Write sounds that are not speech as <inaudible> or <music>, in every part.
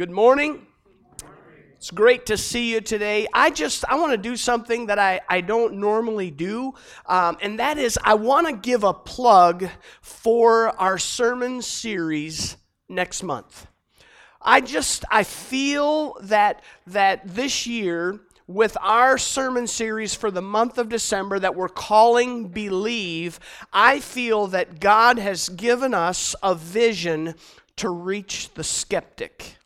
Good morning. It's great to see you today. I just I want to do something that I, I don't normally do, um, and that is I want to give a plug for our sermon series next month. I just I feel that that this year with our sermon series for the month of December that we're calling Believe, I feel that God has given us a vision to reach the skeptic.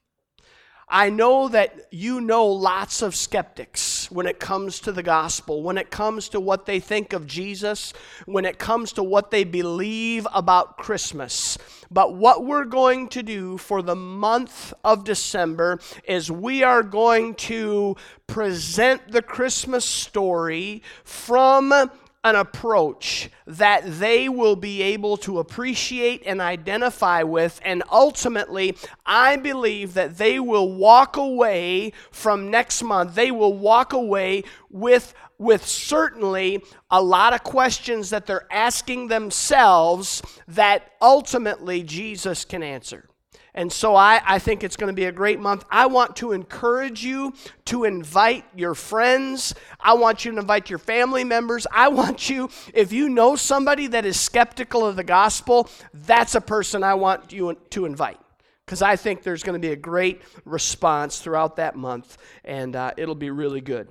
I know that you know lots of skeptics when it comes to the gospel, when it comes to what they think of Jesus, when it comes to what they believe about Christmas. But what we're going to do for the month of December is we are going to present the Christmas story from an approach that they will be able to appreciate and identify with. And ultimately, I believe that they will walk away from next month, they will walk away with, with certainly a lot of questions that they're asking themselves that ultimately Jesus can answer. And so I, I think it's going to be a great month. I want to encourage you to invite your friends. I want you to invite your family members. I want you, if you know somebody that is skeptical of the gospel, that's a person I want you to invite. Because I think there's going to be a great response throughout that month, and uh, it'll be really good.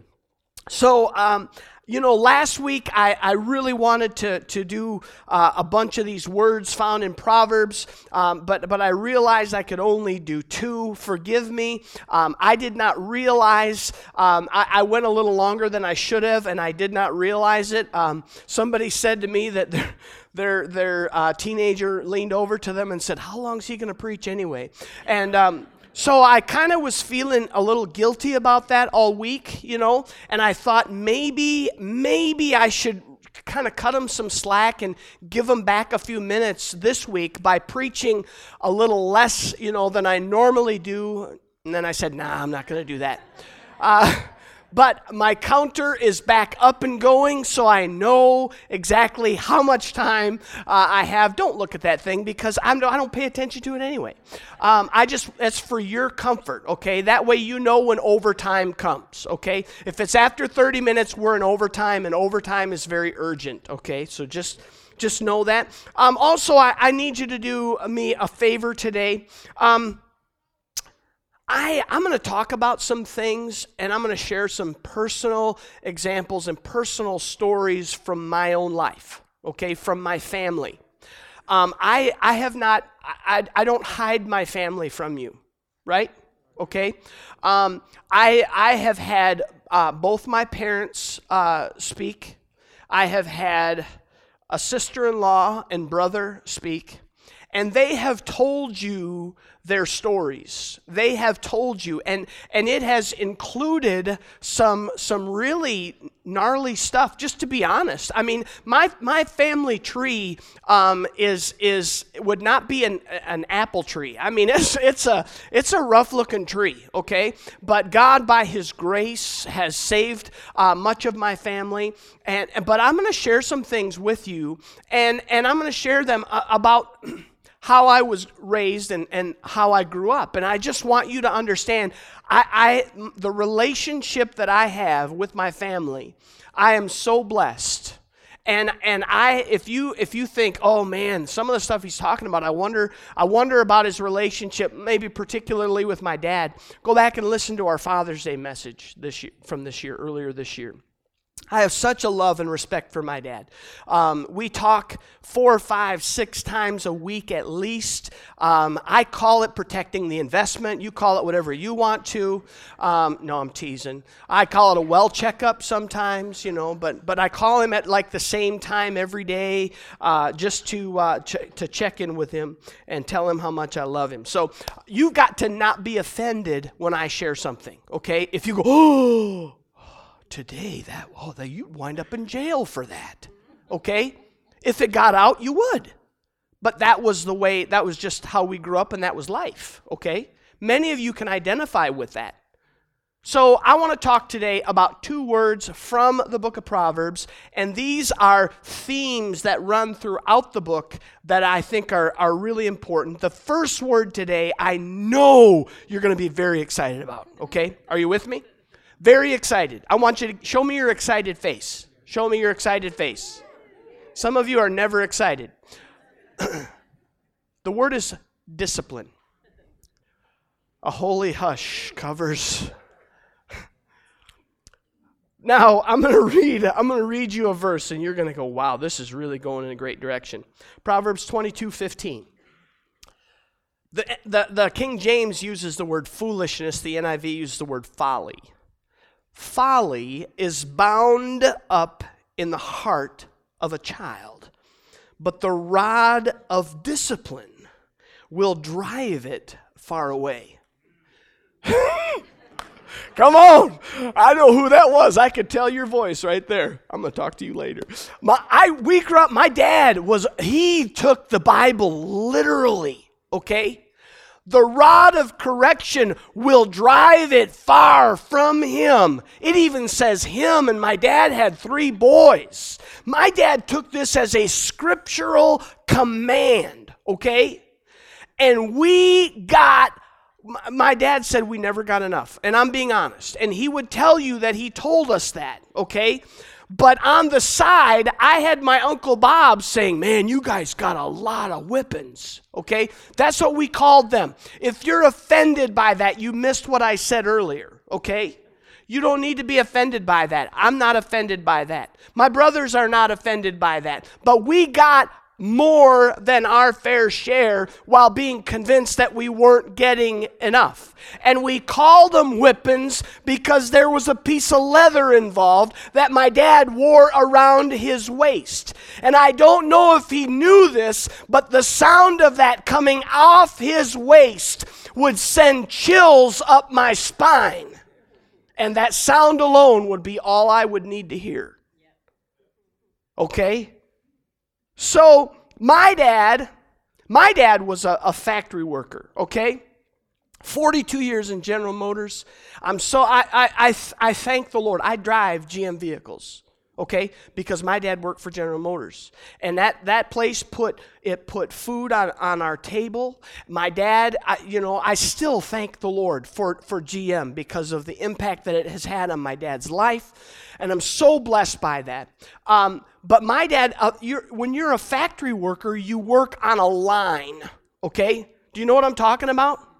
So, um, you know, last week I, I really wanted to, to do uh, a bunch of these words found in Proverbs, um, but, but I realized I could only do two. Forgive me. Um, I did not realize, um, I, I, went a little longer than I should have, and I did not realize it. Um, somebody said to me that their, their, their uh, teenager leaned over to them and said, How long is he going to preach anyway? And um, so I kind of was feeling a little guilty about that all week, you know, and I thought maybe, maybe I should kind of cut them some slack and give them back a few minutes this week by preaching a little less, you know, than I normally do. And then I said, nah, I'm not going to do that. Uh, but my counter is back up and going, so I know exactly how much time uh, I have. Don't look at that thing because I'm, I don't pay attention to it anyway. Um, I just, that's for your comfort, okay? That way you know when overtime comes, okay? If it's after 30 minutes, we're in overtime, and overtime is very urgent, okay? So just just know that. Um, also, I, I, need you to do me a favor today. Um, I, I'm going to talk about some things and I'm going to share some personal examples and personal stories from my own life, okay, from my family. Um, I, I have not, I, I don't hide my family from you, right? Okay? Um, I, I have had uh, both my parents uh, speak, I have had a sister in law and brother speak, and they have told you their stories. They have told you, and, and it has included some, some really gnarly stuff, just to be honest. I mean, my, my family tree um, is, is, would not be an, an apple tree. I mean, <laughs> it's, it's, a, it's a rough looking tree, okay? But God, by His grace, has saved uh, much of my family. And, but I'm going to share some things with you, and, and I'm going to share them uh, about <clears throat> how I was raised and, and how I grew up. And I just want you to understand I, I, the relationship that I have with my family, I am so blessed. And and I if you if you think, oh man, some of the stuff he's talking about, I wonder, I wonder about his relationship, maybe particularly with my dad. Go back and listen to our Father's Day message this year from this year, earlier this year. I have such a love and respect for my dad. Um, we talk four, five, six times a week at least. Um, I call it protecting the investment. You call it whatever you want to. Um, no, I'm teasing. I call it a well checkup sometimes, you know, but, but I call him at like the same time every day uh, just to, uh, ch- to check in with him and tell him how much I love him. So you've got to not be offended when I share something, okay? If you go, <gasps> oh, today that oh that you'd wind up in jail for that okay if it got out you would but that was the way that was just how we grew up and that was life okay many of you can identify with that So, I want to talk today about two words from the book of Proverbs, and these are themes that run throughout the book that I think are, are really important. The first word today, I know you're going to be very excited about, okay? Are you with me? Very excited. I want you to show me your excited face. Show me your excited face. Some of you are never excited. <clears throat> the word is discipline. A holy hush covers <laughs> now, I'm going to read I'm to read you a verse and you're going to go, "Wow, this is really going in a great direction." Proverbs 22:15. The, the, the King James uses the word foolishness, the NIV uses the word folly. Folly is bound up in the heart of a child, but the rod of discipline will drive it far away. <laughs> Come on. I know who that was. I could tell your voice right there. I'm going to talk to you later. My, I, we grew up, my dad was, he took the Bible literally, okay? The rod of correction will drive it far from him. It even says him, and my dad had three boys. My dad took this as a scriptural command, okay? And we got my dad said we never got enough, and I'm being honest. And he would tell you that he told us that, okay? But on the side, I had my Uncle Bob saying, Man, you guys got a lot of whippings, okay? That's what we called them. If you're offended by that, you missed what I said earlier, okay? You don't need to be offended by that. I'm not offended by that. My brothers are not offended by that. But we got more than our fair share while being convinced that we weren't getting enough. And we called them whippings because there was a piece of leather involved that my dad wore around his waist. And I don't know if he knew this, but the sound of that coming off his waist would send chills up my spine. And that sound alone would be all I would need to hear. Okay? So, my dad, my dad was a, a factory worker, okay? 42 years in General Motors. I'm so, I, I, I, I thank the Lord. I drive GM vehicles okay? Because my dad worked for general motors. And that, that place put it put food on, on our table. My dad I, you know i still thank the lord for, for gm because of the impact that it has had on my dad's life. And i'm so blessed by that. Um, but my dad uh, you're, when you're a factory worker you work on a line okay? Do you know what i'm talking about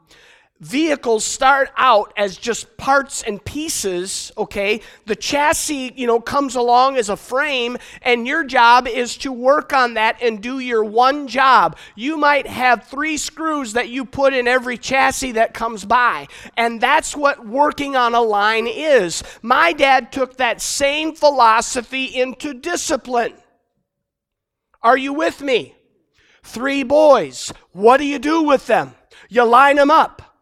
vehicles start out as just parts and pieces, okay? The chassis, you know, comes along as a frame, and your job is to work on that and do your one job. You might have three screws that you put in every chassis that comes by, and that's what working on a line is. My dad took that same philosophy into discipline. Are you with me? Three boys. What do you do with them? You line them up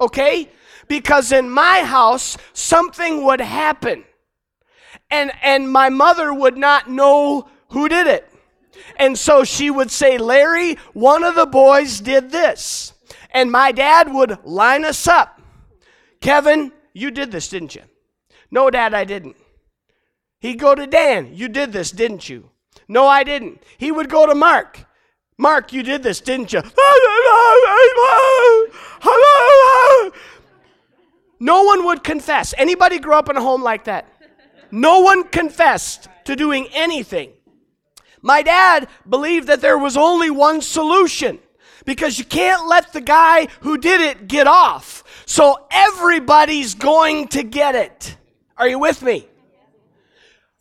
okay? Because in my house, something would happen. And, and my mother would not know who did it. And so she would say, Larry, one of the boys did this. And my dad would line us up. Kevin, you did this, didn't you? No, Dad, I didn't. He'd go to Dan, you did this, didn't you? No, I didn't. He would go to Mark. Mark, you did this, didn't you? No one would confess. Anybody grow up in a home like that? No one confessed to doing anything. My dad believed that there was only one solution because you can't let the guy who did it get off. So everybody's going to get it. Are you with me?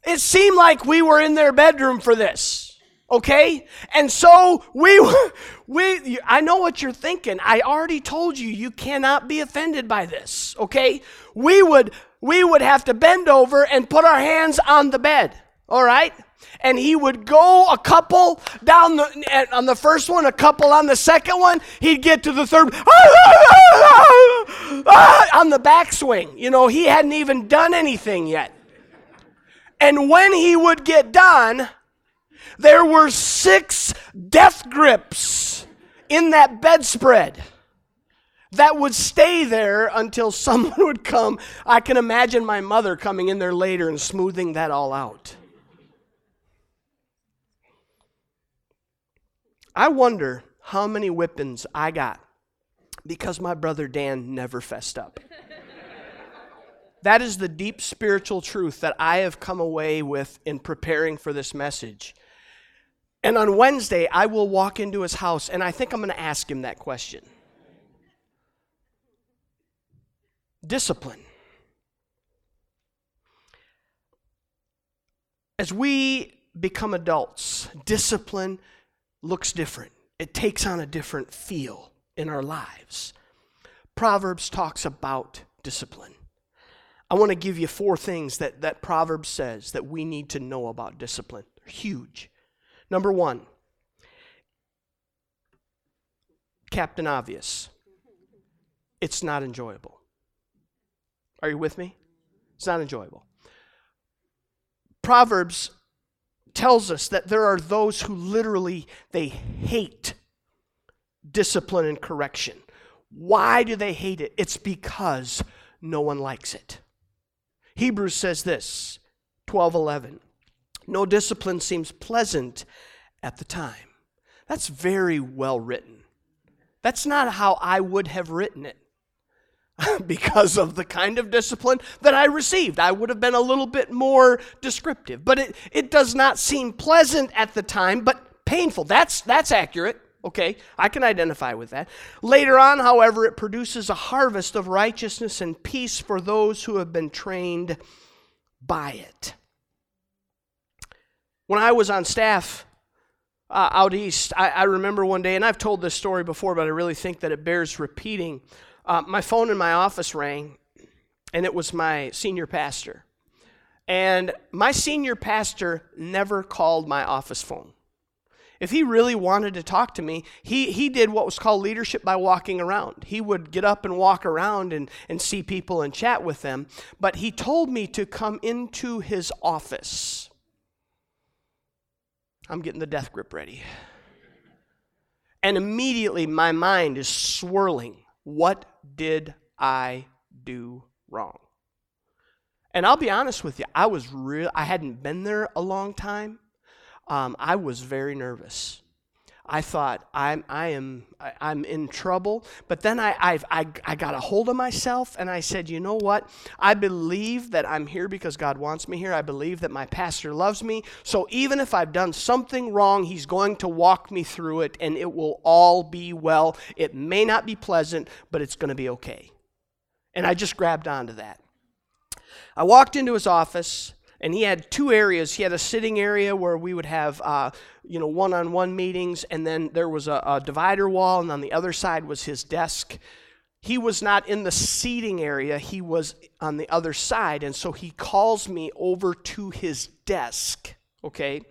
It seemed like we were in their bedroom for this okay? And so we <laughs> we i know what you're thinking. I already told you you cannot be offended by this okay? We would we would have to bend over and put our hands on the bed all right? And he would go a couple down the on the first one a couple on the second one he'd get to the third <laughs> on the backswing. You know he hadn't even done anything yet. And when he would get done there were six death grips in that bedspread. that would stay there until <laughs> someone would come. I can imagine my mother coming in there later and smoothing that all out. I wonder how many whippings I got because my brother Dan never fessed up. <laughs> that is the deep spiritual truth that I have come away with in preparing for this message. And on Wednesday, I will walk into his house and I think I'm going to ask him that question Discipline. As we become adults, discipline looks different, it takes on a different feel in our lives. Proverbs talks about discipline. I want to give you four things that, that Proverbs says that we need to know about discipline. They're huge. Number one, Captain Obvious. It's not enjoyable. Are you with me? It's not enjoyable. Proverbs tells us that there are those who literally they hate discipline and correction. Why do they hate it? It's because no one likes it. Hebrews says this 12:11. No discipline seems pleasant at the time. That's very well written. That's not how I would have written it. <laughs> because of the kind of discipline that I received. I would have been a little bit more descriptive. But it, it does not seem pleasant at the time, but painful. That's, that's accurate. Okay, I can identify with that. Later on, however, it produces a harvest of righteousness and peace for those who have been trained by it. When I was on staff uh, out east, I, I, remember one day, and I've told this story before, but I really think that it bears repeating. Uh, my phone in my office rang, and it was my senior pastor. And my senior pastor never called my office phone. If he really wanted to talk to me, he, he did what was called leadership by walking around. He would get up and walk around and, and see people and chat with them. But he told me to come into his office. I'm getting the death grip ready. And immediately my mind is swirling. What did I do wrong? And I'll be honest with you, I was real I hadn't been there a long time um, I was very nervous. I thought I'm I am I, am in trouble. But then I, I I I got a hold of myself and I said, you know what? I believe that I'm here because God wants me here. I believe that my pastor loves me. So even if I've done something wrong, He's going to walk me through it, and it will all be well. It may not be pleasant, but it's going to be okay. And I just grabbed onto that. I walked into his office and he had two areas. He had a sitting area where we would have, uh, you know, one-on-one meetings, and then there was a, a divider wall, and on the other side was his desk. He was not in the seating area; he was on the other side, and so he calls me over to his desk. Okay,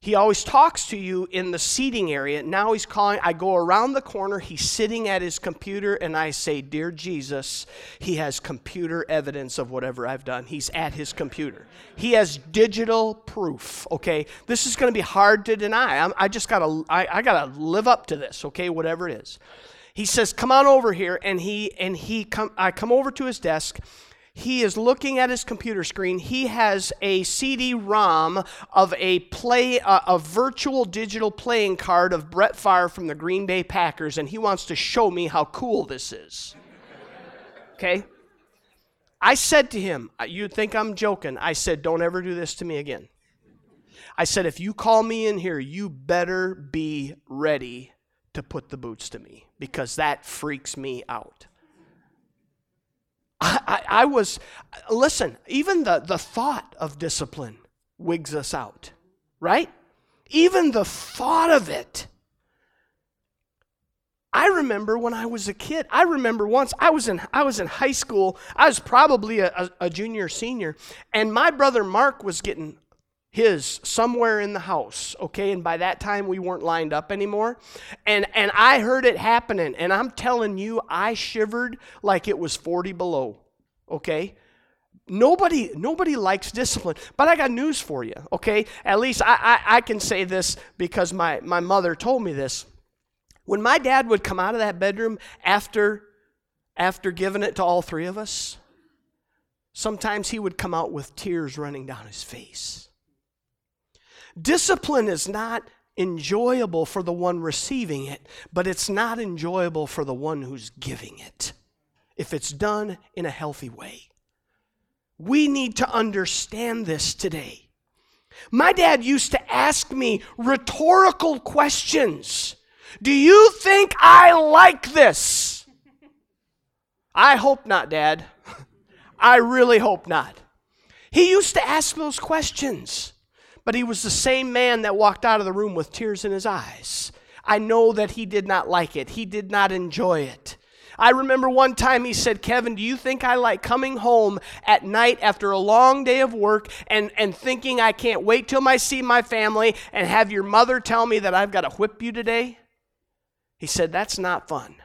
he always talks to you in the seating area. Now he's calling. I go around the corner. He's sitting at his computer, and I say, Dear Jesus, he has computer evidence of whatever I've done. He's at his computer. He has digital proof, okay? This is going to be hard to deny. I'm, i just got to, I, I got to live up to this, okay? Whatever it is. He says, Come on over here. And he, and he come, I come over to his desk he is looking at his computer screen. He has a CD-ROM of a play, uh, a virtual digital playing card of Brett Favre from the Green Bay Packers, and he wants to show me how cool this is. Okay. I said to him, uh, "You'd think I'm joking." I said, "Don't ever do this to me again." I said, "If you call me in here, you better be ready to put the boots to me because that freaks me out." I, I, I was, listen, even the, the thought of discipline wigs us out, right? Even the thought of it. I remember when I was a kid. I remember once I was in I was in high school. I was probably a, a, a junior senior, and my brother Mark was getting his somewhere in the house okay? And by that time we weren't lined up anymore. And and i heard it happening. And i'm telling you i shivered like it was 40 below okay? Nobody nobody likes discipline. But i got news for you okay? At least i i, I can say this because my my mother told me this. When my dad would come out of that bedroom after after giving it to all three of us, sometimes he would come out with tears running down his face. Discipline is not enjoyable for the one receiving it, but it's not enjoyable for the one who's giving it if it's done in a healthy way. We need to understand this today. My dad used to ask me rhetorical questions. Do you think I like this? I hope not, Dad. <laughs> I really hope not. He used to ask those questions, but he was the same man that walked out of the room with tears in his eyes. I know that he did not like it, he did not enjoy it. I remember one time he said, Kevin, do you think I like coming home at night after a long day of work and, and thinking I can't wait till I see my family and have your mother tell me that I've got to whip you today? He said, That's not fun.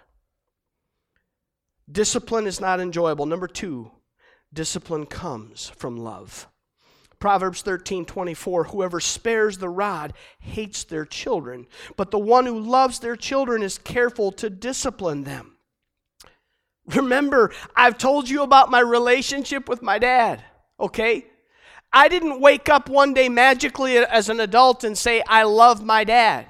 Discipline is not enjoyable. Number two, discipline comes from love. Proverbs 13, 24, whoever spares the rod hates their children, but the one who loves their children is careful to discipline them. Remember, I've told you about my relationship with my dad, okay? I didn't wake up one day magically as an adult and say, I love my dad.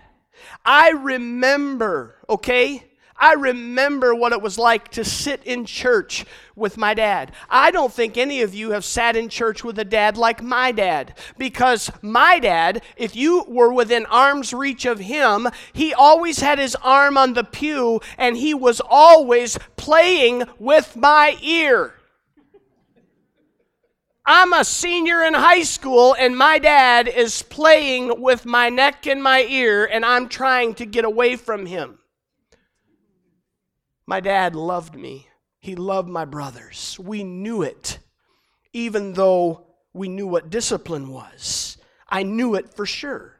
I remember, okay? I remember what it was like to sit in church with my dad. I don't think any of you have sat in church with a dad like my dad because my dad, if you were within arm's reach of him, he always had his arm on the pew and he was always playing with my ear. I'm a senior in high school and my dad is playing with my neck and my ear and I'm trying to get away from him. My dad loved me. He loved my brothers. We knew it, even though we knew what discipline was. I knew it for sure.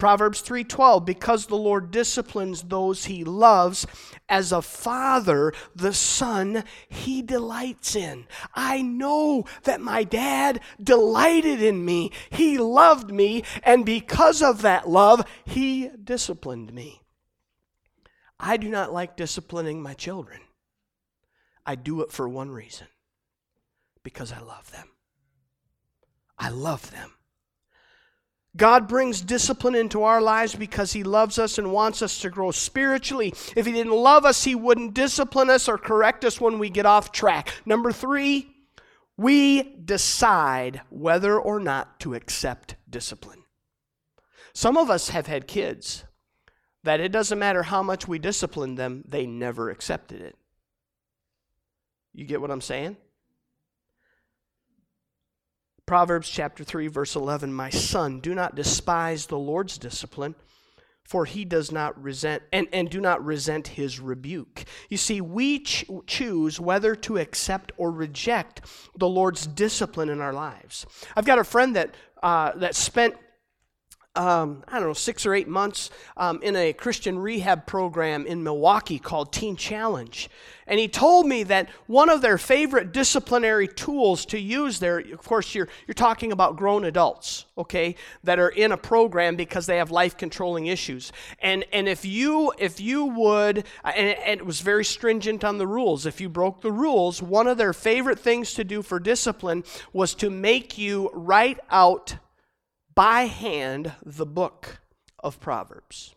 Proverbs 3:12 because the Lord disciplines those he loves as a father the son he delights in. I know that my dad delighted in me. He loved me and because of that love he disciplined me. I do not like disciplining my children. I do it for one reason because I love them. I love them. God brings discipline into our lives because He loves us and wants us to grow spiritually. If He didn't love us, He wouldn't discipline us or correct us when we get off track. Number three, we decide whether or not to accept discipline. Some of us have had kids that it doesn't matter how much we disciplined them, they never accepted it. You get what I'm saying? Proverbs chapter 3 verse 11 My son do not despise the Lord's discipline for he does not resent and, and do not resent his rebuke. You see we ch- choose whether to accept or reject the Lord's discipline in our lives. I've got a friend that uh, that spent um, I don't know, six or eight months um, in a Christian rehab program in Milwaukee called Teen Challenge. And he told me that one of their favorite disciplinary tools to use there, of course, you're, you're talking about grown adults, okay, that are in a program because they have life controlling issues. And, and if you, if you would, and, and it was very stringent on the rules, if you broke the rules, one of their favorite things to do for discipline was to make you write out by hand the book of Proverbs.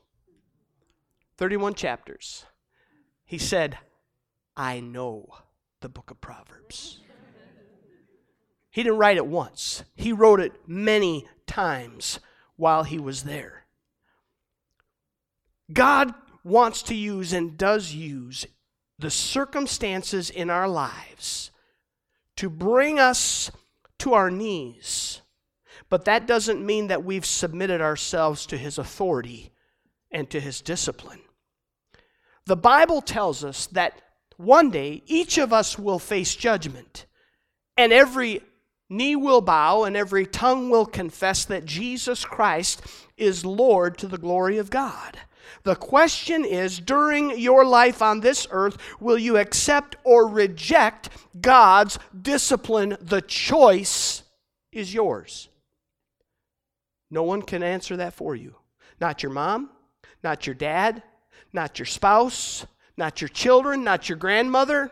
31 chapters. He said, I know the book of Proverbs. He didn't write it once, he wrote it many times while he was there. God wants to use and does use the circumstances in our lives to bring us to our knees but that doesn't mean that we've submitted ourselves to his authority and to his discipline. The Bible tells us that one day each of us will face judgment, and every knee will bow and every tongue will confess that Jesus Christ is Lord to the glory of God. The question is during your life on this earth, will you accept or reject God's discipline? The choice is yours. No one can answer that for you. Not your mom, not your dad, not your spouse, not your children, not your grandmother.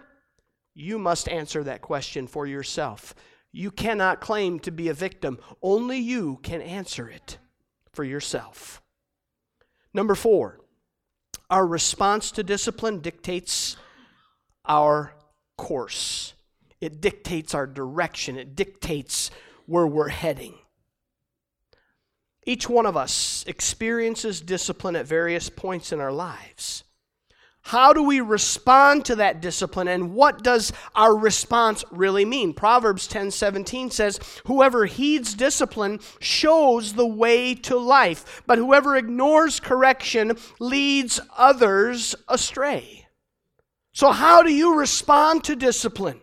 You must answer that question for yourself. You cannot claim to be a victim, only you can answer it for yourself. Number four, our response to discipline dictates our course, it dictates our direction, it dictates where we're heading. Each one of us experiences discipline at various points in our lives. How do we respond to that discipline and what does our response really mean? Proverbs 10:17 says, "Whoever heeds discipline shows the way to life, but whoever ignores correction leads others astray." So how do you respond to discipline?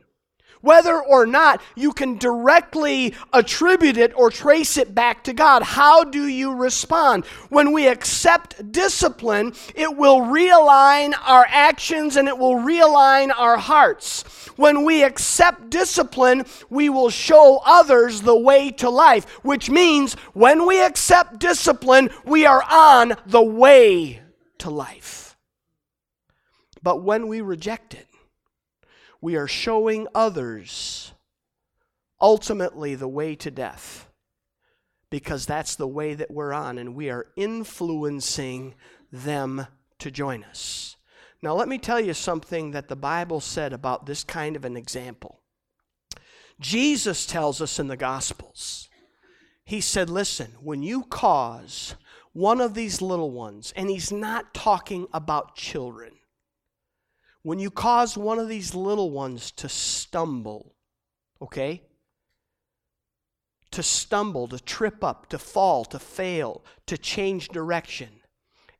Whether or not you can directly attribute it or trace it back to God, how do you respond? When we accept discipline, it will realign our actions and it will realign our hearts. When we accept discipline, we will show others the way to life, which means when we accept discipline, we are on the way to life. But when we reject it, we are showing others ultimately the way to death because that's the way that we're on, and we are influencing them to join us. Now, let me tell you something that the Bible said about this kind of an example. Jesus tells us in the Gospels, He said, Listen, when you cause one of these little ones, and He's not talking about children, when you cause one of these little ones to stumble, okay? To stumble, to trip up, to fall, to fail, to change direction.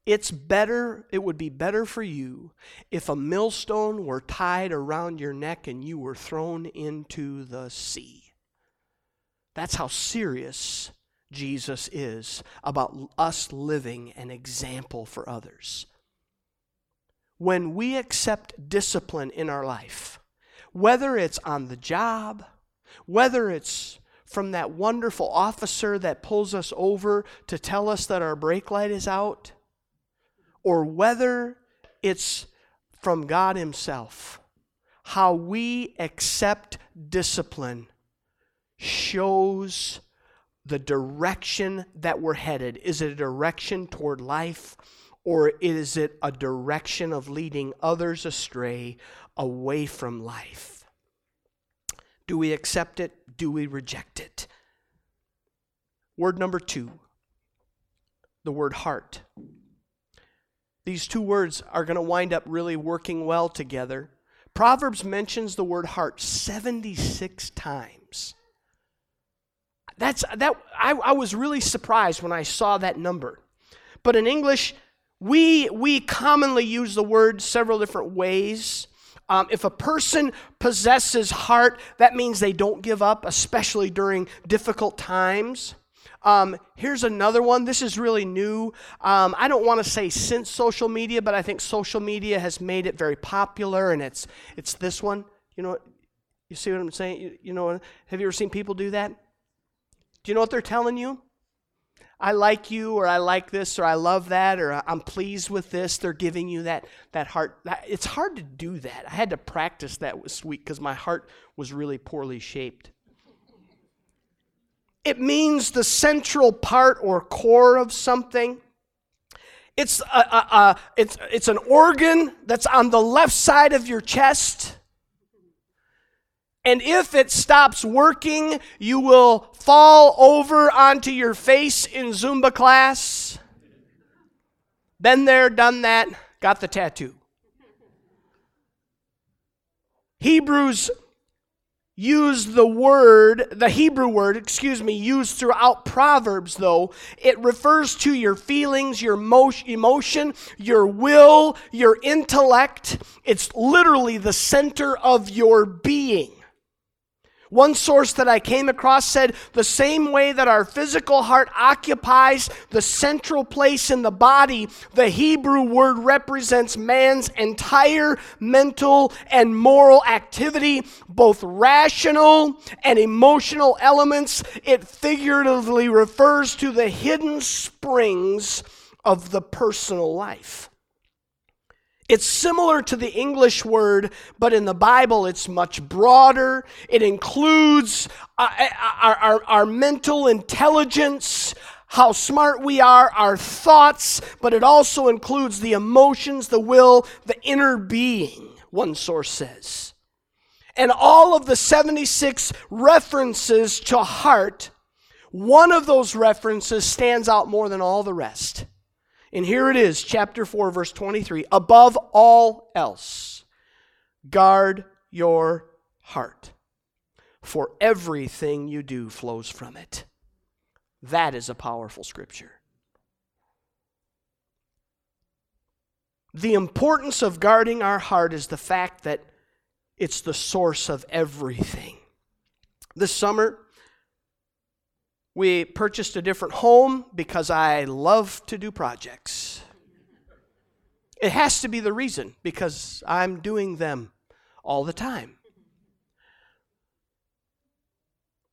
It's better, it would be better for you if a millstone were tied around your neck and you were thrown into the sea. That's how serious Jesus is about us living an example for others when we accept discipline in our life, whether it's on the job, whether it's from that wonderful officer that pulls us over to tell us that our brake light is out, or whether it's from God Himself, how we accept discipline shows the direction that we're headed. Is it a direction toward life? Or is it a direction of leading others astray away from life? Do we accept it? Do we reject it? Word number two the word heart. These two words are going to wind up really working well together. Proverbs mentions the word heart 76 times. That's that I, I was really surprised when I saw that number. But in English, we, we commonly use the word several different ways. Um, if a person possesses heart, that means they don't give up, especially during difficult times. Um, here's another one. This is really new. Um, I don't want to say since social media, but I think social media has made it very popular, and it's it's this one. You know, you see what I'm saying? You, you know, have you ever seen people do that? Do you know what they're telling you? I like you, or I like this, or I love that, or I'm pleased with this. They're giving you that, that heart. It's hard to do that. I had to practice that this week because my heart was really poorly shaped. It means the central part or core of something. It's, a, a, a, it's, it's an organ that's on the left side of your chest. And if it stops working, you will fall over onto your face in Zumba class. Been there, done that, got the tattoo. Hebrews use the word, the Hebrew word, excuse me, used throughout Proverbs, though. It refers to your feelings, your emotion, your will, your intellect. It's literally the center of your being. One source that I came across said the same way that our physical heart occupies the central place in the body, the Hebrew word represents man's entire mental and moral activity, both rational and emotional elements. It figuratively refers to the hidden springs of the personal life. It's similar to the English word, but in the Bible it's much broader. It includes uh, uh, our, our, our, mental intelligence, how smart we are, our thoughts, but it also includes the emotions, the will, the inner being, one source says. And all of the 76 references to heart, one of those references stands out more than all the rest. And here it is, chapter 4, verse 23. Above all else, guard your heart, for everything you do flows from it. That is a powerful scripture. The importance of guarding our heart is the fact that it's the source of everything. This summer, we purchased a different home because I love to do projects. It has to be the reason because I'm doing them all the time.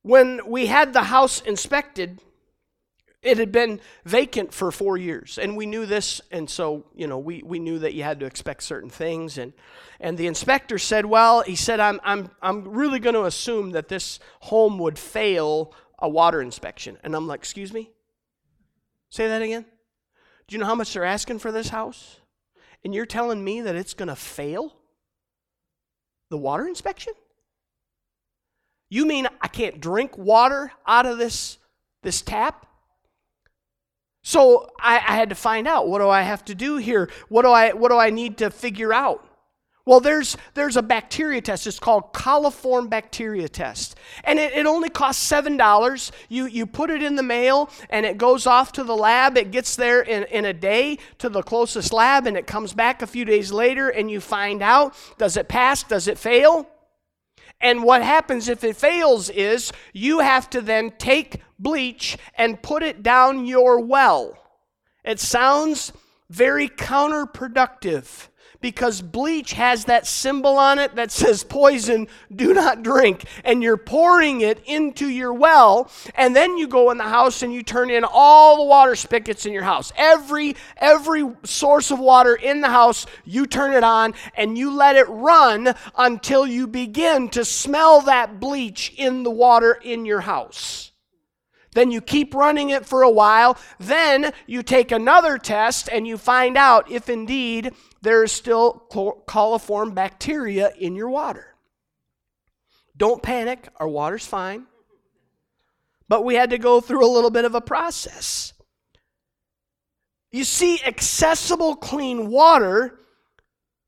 When we had the house inspected, it had been vacant for four years, and we knew this, and so you know we, we knew that you had to expect certain things. And and the inspector said, "Well, he said I'm I'm I'm really going to assume that this home would fail a water inspection. And I'm like, Excuse me? Say that again? Do you know how much they're asking for this house? And you're telling me that it's going to fail the water inspection? You mean I can't drink water out of this, this tap? So I, I had to find out what do I have to do here? What do I, what do I need to figure out? Well, there's, there's a bacteria test. It's called coliform bacteria test. And it, it only costs $7. You, you put it in the mail and it goes off to the lab. It gets there in, in a day to the closest lab and it comes back a few days later and you find out does it pass? Does it fail? And what happens if it fails is you have to then take bleach and put it down your well. It sounds very counterproductive because bleach has that symbol on it that says poison, do not drink. And you're pouring it into your well, and then you go in the house and you turn in all the water spigots in your house. Every every source of water in the house, you turn it on and you let it run until you begin to smell that bleach in the water in your house. Then you keep running it for a while. Then you take another test and you find out if indeed there is still coliform bacteria in your water. Don't panic, our water's fine. But we had to go through a little bit of a process. You see, accessible clean water,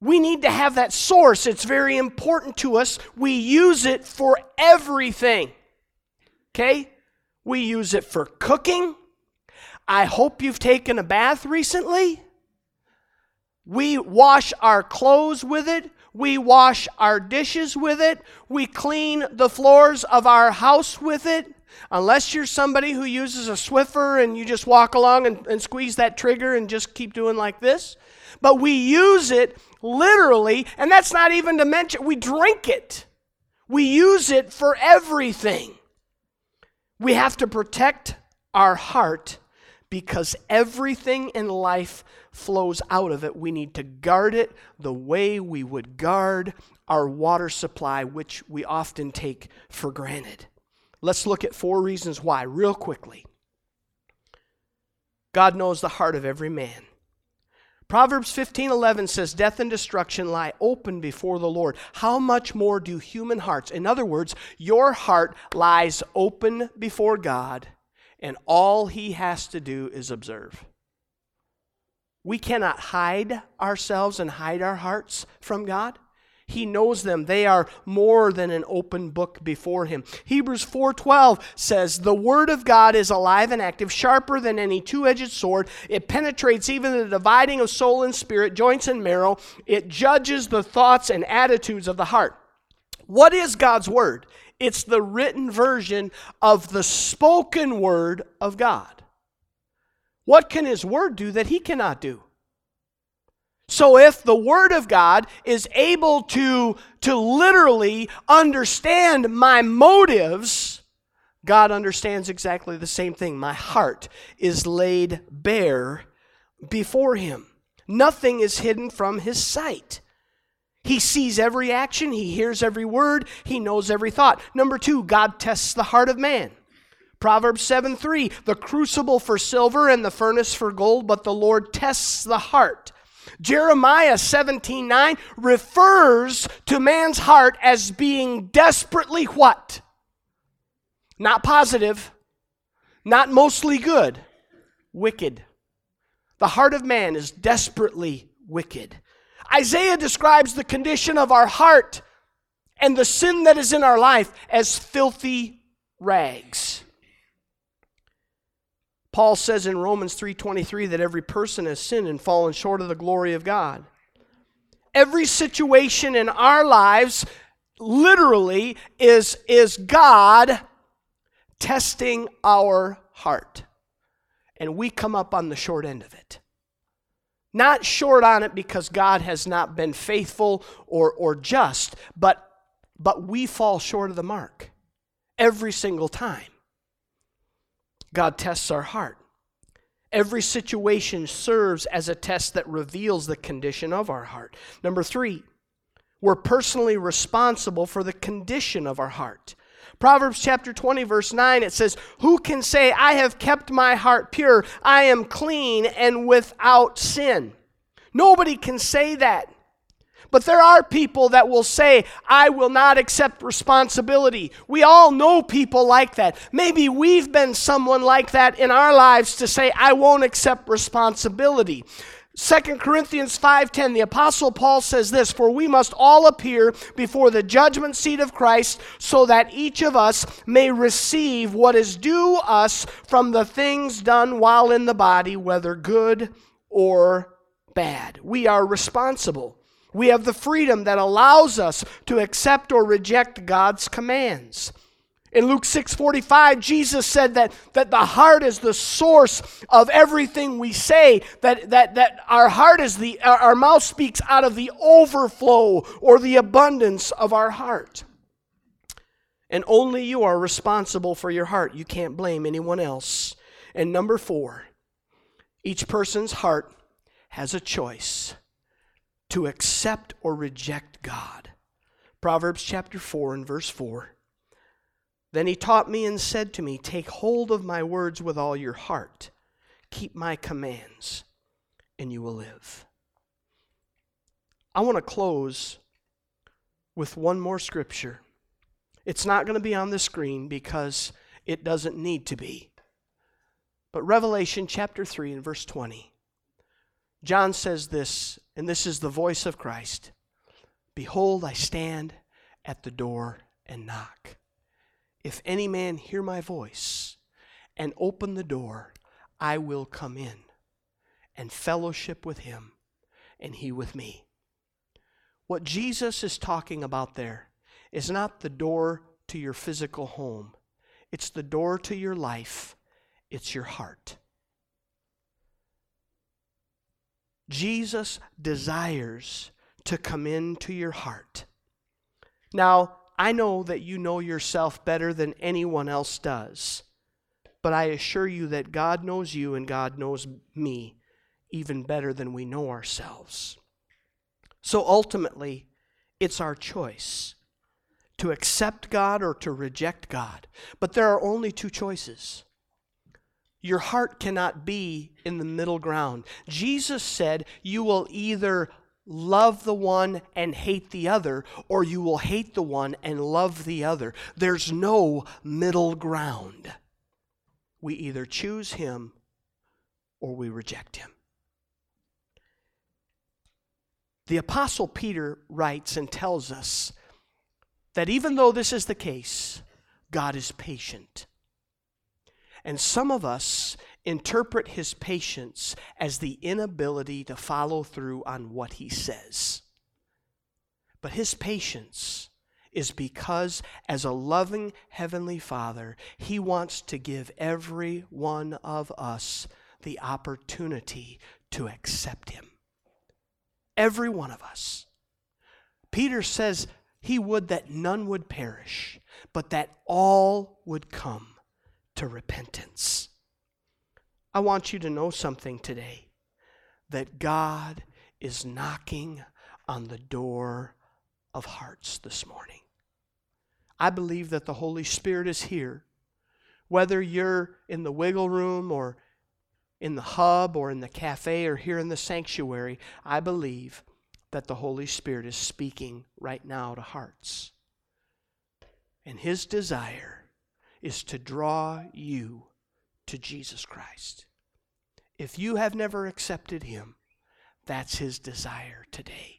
we need to have that source. It's very important to us. We use it for everything. Okay? We use it for cooking. I hope you've taken a bath recently. We wash our clothes with it. We wash our dishes with it. We clean the floors of our house with it. Unless you're somebody who uses a Swiffer and you just walk along and, and, squeeze that trigger and just keep doing like this. But we use it literally, and that's not even to mention, we drink it. We use it for everything. We have to protect our heart because everything in life flows out of it. We need to guard it the way we would guard our water supply, which we often take for granted. Let's look at four reasons why, real quickly. God knows the heart of every man. Proverbs 15:11 says death and destruction lie open before the Lord. How much more do human hearts? In other words, your heart lies open before God and all he has to do is observe. We cannot hide ourselves and hide our hearts from God. He knows them. They are more than an open book before him. Hebrews 4:12 says, "The word of God is alive and active, sharper than any two-edged sword. It penetrates even the dividing of soul and spirit, joints and marrow. It judges the thoughts and attitudes of the heart." What is God's word? It's the written version of the spoken word of God. What can his word do that he cannot do? So if the Word of God is able to, to literally understand my motives, God understands exactly the same thing. My heart is laid bare before Him. Nothing is hidden from his sight. He sees every action, he hears every word, he knows every thought. Number two, God tests the heart of man. Proverbs 7 3, the crucible for silver and the furnace for gold, but the Lord tests the heart. Jeremiah 17 9 refers to man's heart as being desperately what? Not positive, not mostly good, wicked. The heart of man is desperately wicked. Isaiah describes the condition of our heart and the sin that is in our life as filthy rags. Paul says in Romans 3:23 that every person has sinned and fallen short of the glory of God. Every situation in our lives literally is, is God testing our heart. And we come up on the short end of it. Not short on it because God has not been faithful or, or just, but, but we fall short of the mark every single time. God tests our heart. Every situation serves as a test that reveals the condition of our heart. Number three, we're personally responsible for the condition of our heart. Proverbs chapter 20, verse 9, it says, Who can say, I have kept my heart pure, I am clean and without sin? Nobody can say that. But there are people that will say, I will not accept responsibility. We all know people like that. Maybe we've been someone like that in our lives to say, I won't accept responsibility. 2 Corinthians 5:10 the apostle Paul says this for we must all appear before the judgment seat of Christ so that each of us may receive what is due us from the things done while in the body whether good or bad we are responsible we have the freedom that allows us to accept or reject God's commands. In Luke 6:45, Jesus said that, that the heart is the source of everything we say, that, that, that our heart is the our, our mouth speaks out of the overflow or the abundance of our heart. And only you are responsible for your heart. You can't blame anyone else. And number four, each person's heart has a choice to accept or reject God. Proverbs chapter 4 and verse 4. Then he taught me and said to me, Take hold of my words with all your heart, keep my commands, and you will live. I want to close with one more scripture. It's not going to be on the screen because it doesn't need to be. But Revelation chapter 3 and verse 20. John says this, and this is the voice of Christ Behold, I stand at the door and knock. If any man hear my voice and open the door, I will come in and fellowship with him and he with me. What Jesus is talking about there is not the door to your physical home, it's the door to your life, it's your heart. Jesus desires to come into your heart. Now, I know that you know yourself better than anyone else does, but I assure you that God knows you and God knows me even better than we know ourselves. So ultimately, it's our choice to accept God or to reject God. But there are only two choices. Your heart cannot be in the middle ground. Jesus said, You will either love the one and hate the other, or you will hate the one and love the other. There's no middle ground. We either choose him or we reject him. The Apostle Peter writes and tells us that even though this is the case, God is patient. And some of us interpret his patience as the inability to follow through on what he says. But his patience is because, as a loving Heavenly Father, He wants to give every one of us the opportunity to accept Him. Every one of us. Peter says he would that none would perish, but that all would come to repentance. I want you to know something today that God is knocking on the door of hearts this morning. I believe that the Holy Spirit is here. Whether you're in the wiggle room or in the hub or in the cafe or here in the sanctuary, I believe that the Holy Spirit is speaking right now to hearts. And His desire is to draw you to Jesus Christ. If you have never accepted Him, that's His desire today.